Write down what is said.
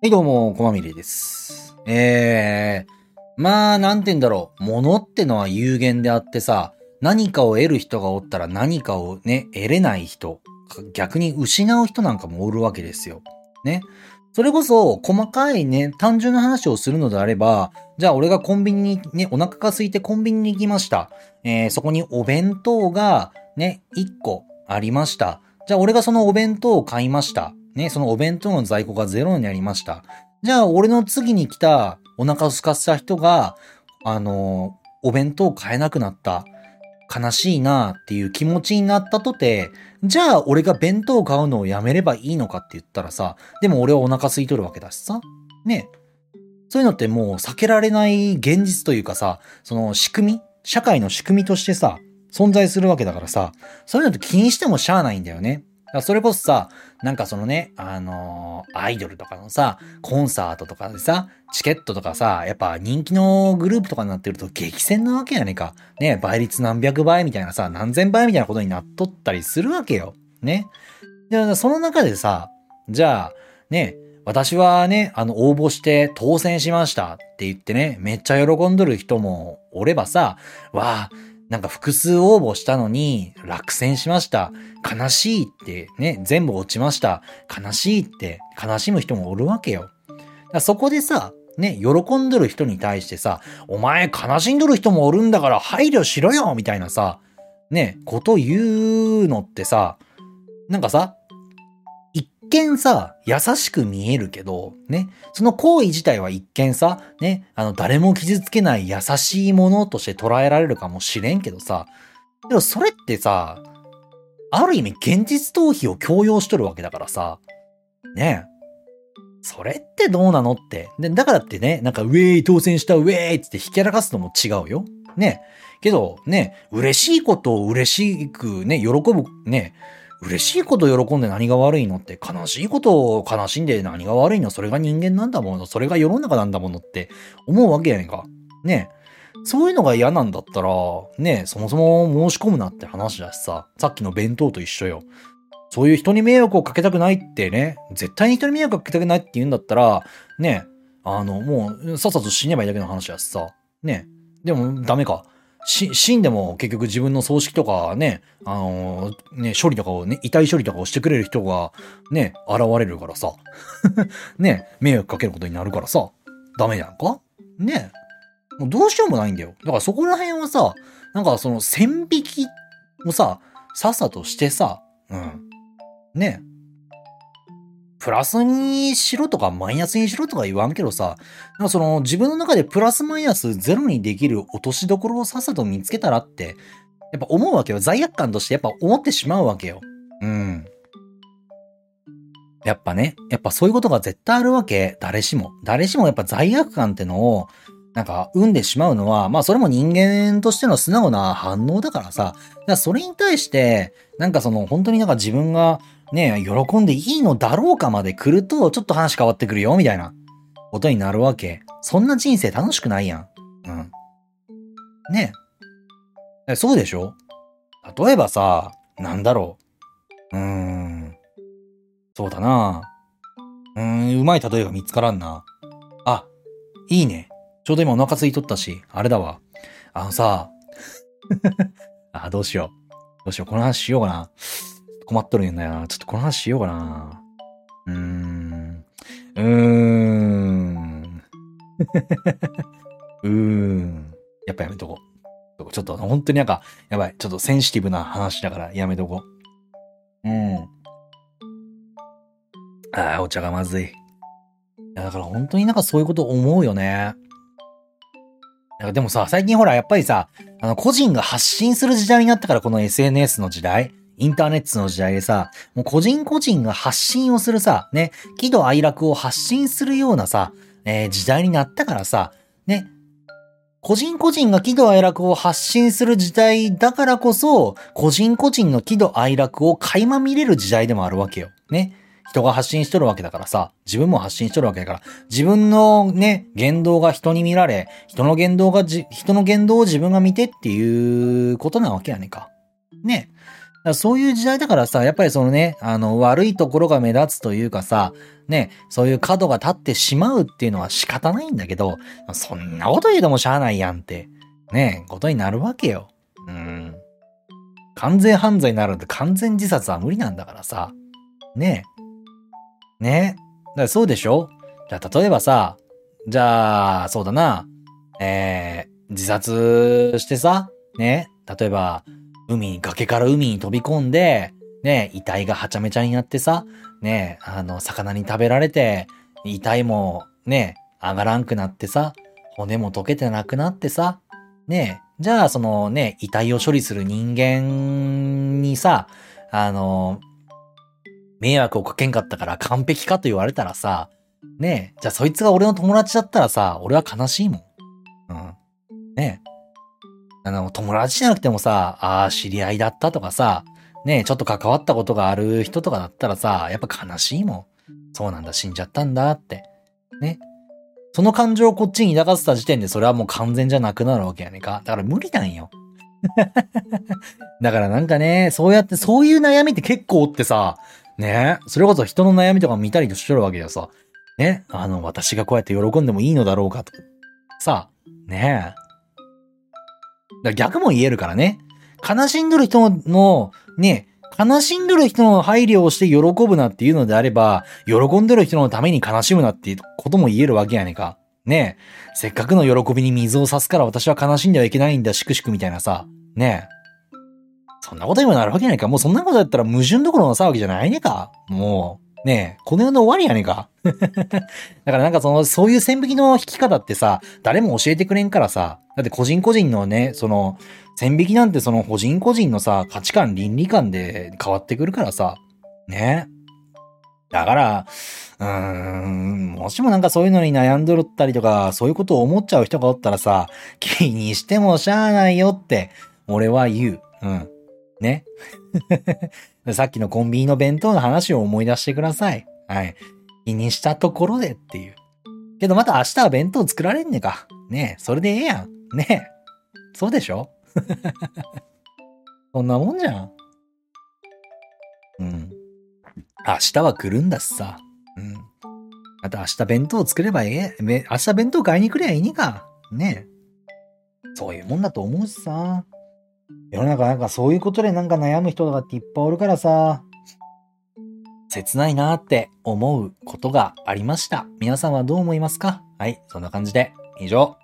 はい、どうも、こまみれです。えー、まあ、なんて言うんだろう。物ってのは有限であってさ、何かを得る人がおったら何かをね、得れない人、逆に失う人なんかもおるわけですよ。ね。それこそ、細かいね、単純な話をするのであれば、じゃあ俺がコンビニにね、お腹が空いてコンビニに行きました。えー、そこにお弁当がね、1個ありました。じゃあ俺がそのお弁当を買いました。ね、そのお弁当の在庫がゼロになりました。じゃあ、俺の次に来たお腹を空かせた人が、あのお弁当を買えなくなった。悲しいなっていう気持ちになったとて、じゃあ俺が弁当を買うのをやめればいいのかって言ったらさ、でも俺はお腹空いとるわけだしさ。ね。そういうのってもう避けられない現実というかさ、その仕組み社会の仕組みとしてさ、存在するわけだからさ、そういうのって気にしてもしゃあないんだよね。それこそさ、なんかそのね、あのーアイドルとかのさ、コンサートとかでさ、チケットとかさ、やっぱ人気のグループとかになってると激戦なわけやねんか。ね、倍率何百倍みたいなさ、何千倍みたいなことになっとったりするわけよ。ね。で、その中でさ、じゃあ、ね、私はね、あの、応募して当選しましたって言ってね、めっちゃ喜んどる人もおればさ、わあ、なんか複数応募したのに落選しました。悲しいってね、全部落ちました。悲しいって悲しむ人もおるわけよ。だそこでさ、ね、喜んどる人に対してさ、お前悲しんどる人もおるんだから配慮しろよみたいなさ、ね、こと言うのってさ、なんかさ、見さ、優しく見えるけど、ね、その行為自体は一見さ、ね、あの、誰も傷つけない優しいものとして捉えられるかもしれんけどさ、でもそれってさ、ある意味現実逃避を強要しとるわけだからさ、ね。それってどうなのって。で、だからってね、なんかウェイ当選したウェイっつってひけらかすのも違うよ。ね。けど、ね、嬉しいことを嬉しくね、喜ぶ、ね、嬉しいこと喜んで何が悪いのって、悲しいことを悲しんで何が悪いの？それが人間なんだもの。それが世の中なんだものって思うわけやねんか。ねそういうのが嫌なんだったら、ねそもそも申し込むなって話だしさ、さっきの弁当と一緒よ。そういう人に迷惑をかけたくないってね、絶対に人に迷惑かけたくないって言うんだったら、ねあの、もう、さっさと死ねばいいだけの話だしさ、ねでもダメか。し、死んでも結局自分の葬式とかね、あのね、処理とかをね、遺体処理とかをしてくれる人がね、現れるからさ、ね、迷惑かけることになるからさ、ダメやんか？ね。もうどうしようもないんだよ。だからそこら辺はさ、なんかその線引きをさ、さっさとしてさ、うん。ね。プラスにしろとかマイナスにしろとか言わんけどさ、なんかその自分の中でプラスマイナスゼロにできる落としどころをさっさと見つけたらって、やっぱ思うわけよ。罪悪感としてやっぱ思ってしまうわけよ。うん。やっぱね、やっぱそういうことが絶対あるわけ。誰しも。誰しもやっぱ罪悪感ってのを、なんか、生んでしまうのは、まあそれも人間としての素直な反応だからさ、らそれに対して、なんかその本当になんか自分がねえ、喜んでいいのだろうかまで来ると、ちょっと話変わってくるよ、みたいなことになるわけ。そんな人生楽しくないやん。うん。ねえ。そうでしょ？例えばさ、なんだろう。うーん。そうだな。うーん、うまい例えが見つからんな。あ、いいね。ちょうど今お腹空いとったし、あれだわ。あのさ、あ、どうしよう。どうしよう、この話しようかな。困っとるんだよな。ちょっとこの話しようかな。うーん。うーん。うーん。やっぱやめとこう。ちょっと本当になんか、やばい。ちょっとセンシティブな話だからやめとこう。うん。ああ、お茶がまずい。いや、だから本当になんかそういうこと思うよね。なんかでもさ、最近ほら、やっぱりさ、あの、個人が発信する時代になったから、この SNS の時代。インターネットの時代でさ、もう個人個人が発信をするさ、ね、喜怒哀楽を発信するようなさ、えー時代になったからさ、ね、個人個人が喜怒哀楽を発信する時代だからこそ、個人個人の喜怒哀楽を垣間見れる時代でもあるわけよ。ね。人が発信しとるわけだからさ、自分も発信しとるわけだから、自分のね、言動が人に見られ、人の言動がじ、人の言動を自分が見てっていうことなわけやねんか。ね。らそういう時代だからさ、やっぱりそのね、あの、悪いところが目立つというかさ、ね、そういう角が立ってしまうっていうのは仕方ないんだけど、そんなこと言うてもしゃあないやんって、ね、ことになるわけよ。うん。完全犯罪になるんで完全自殺は無理なんだからさ。ねえ。ねえ。だからそうでしょ？じゃあ例えばさ、じゃあ、そうだな。えー、自殺してさ、ね、例えば、海に、崖から海に飛び込んで、ね、遺体がはちゃめちゃになってさ、ね、あの、魚に食べられて、遺体も、ね、上がらんくなってさ、骨も溶けてなくなってさ、ね、じゃあ、そのね、遺体を処理する人間にさ、あの、迷惑をかけんかったから完璧かと言われたらさ、ねえ、じゃあそいつが俺の友達だったらさ、俺は悲しいもん。うん。ねえ。あの、友達じゃなくてもさ、ああ、知り合いだったとかさ、ねえ、ちょっと関わったことがある人とかだったらさ、やっぱ悲しいもん。そうなんだ、死んじゃったんだって。ね。その感情をこっちに抱かせた時点でそれはもう完全じゃなくなるわけやねんか。だから無理なんよ。だからなんかね、そうやって、そういう悩みって結構ってさ、ねそれこそ人の悩みとか見たりとしてるわけでさ、ね、あの、私がこうやって喜んでもいいのだろうかと。さあ、ねえ。だ逆も言えるからね。悲しんどる人の、ね、悲しんどる人の配慮をして喜ぶなっていうのであれば、喜んでる人のために悲しむなっていうことも言えるわけやねんか。ねえ。せっかくの喜びに水を差すから私は悲しんではいけないんだ、しくしくみたいなさ。ねえ。そんなことにもなるわけやねんか。もうそんなことやったら矛盾どころの騒ぎじゃないねか。もう。ねえ、この世の終わりやねんか。だからなんかその、そういう線引きの引き方ってさ、誰も教えてくれんからさ、だって個人個人のね、その、線引きなんてその個人個人のさ、価値観、倫理観で変わってくるからさ、ねだから、うーん、もしもなんかそういうのに悩んどるったりとか、そういうことを思っちゃう人がおったらさ、気にしてもしゃあないよって、俺は言う。うん。ね。さっきのコンビニの弁当の話を思い出してください。はい。気にしたところでっていう。けどまた明日は弁当作られんねか。ねえ、それでええやん。ねえ。そうでしょ？そんなもんじゃん。うん。明日は来るんだしさ。うん。あと明日弁当作ればええ。明日弁当買いに来りゃいいにか。ねえ。そういうもんだと思うしさ。世の中なんかそういうことでなんか悩む人とかっていっぱいおるからさ、切ないなーって思うことがありました。皆さんはどう思いますか？はい、そんな感じで以上。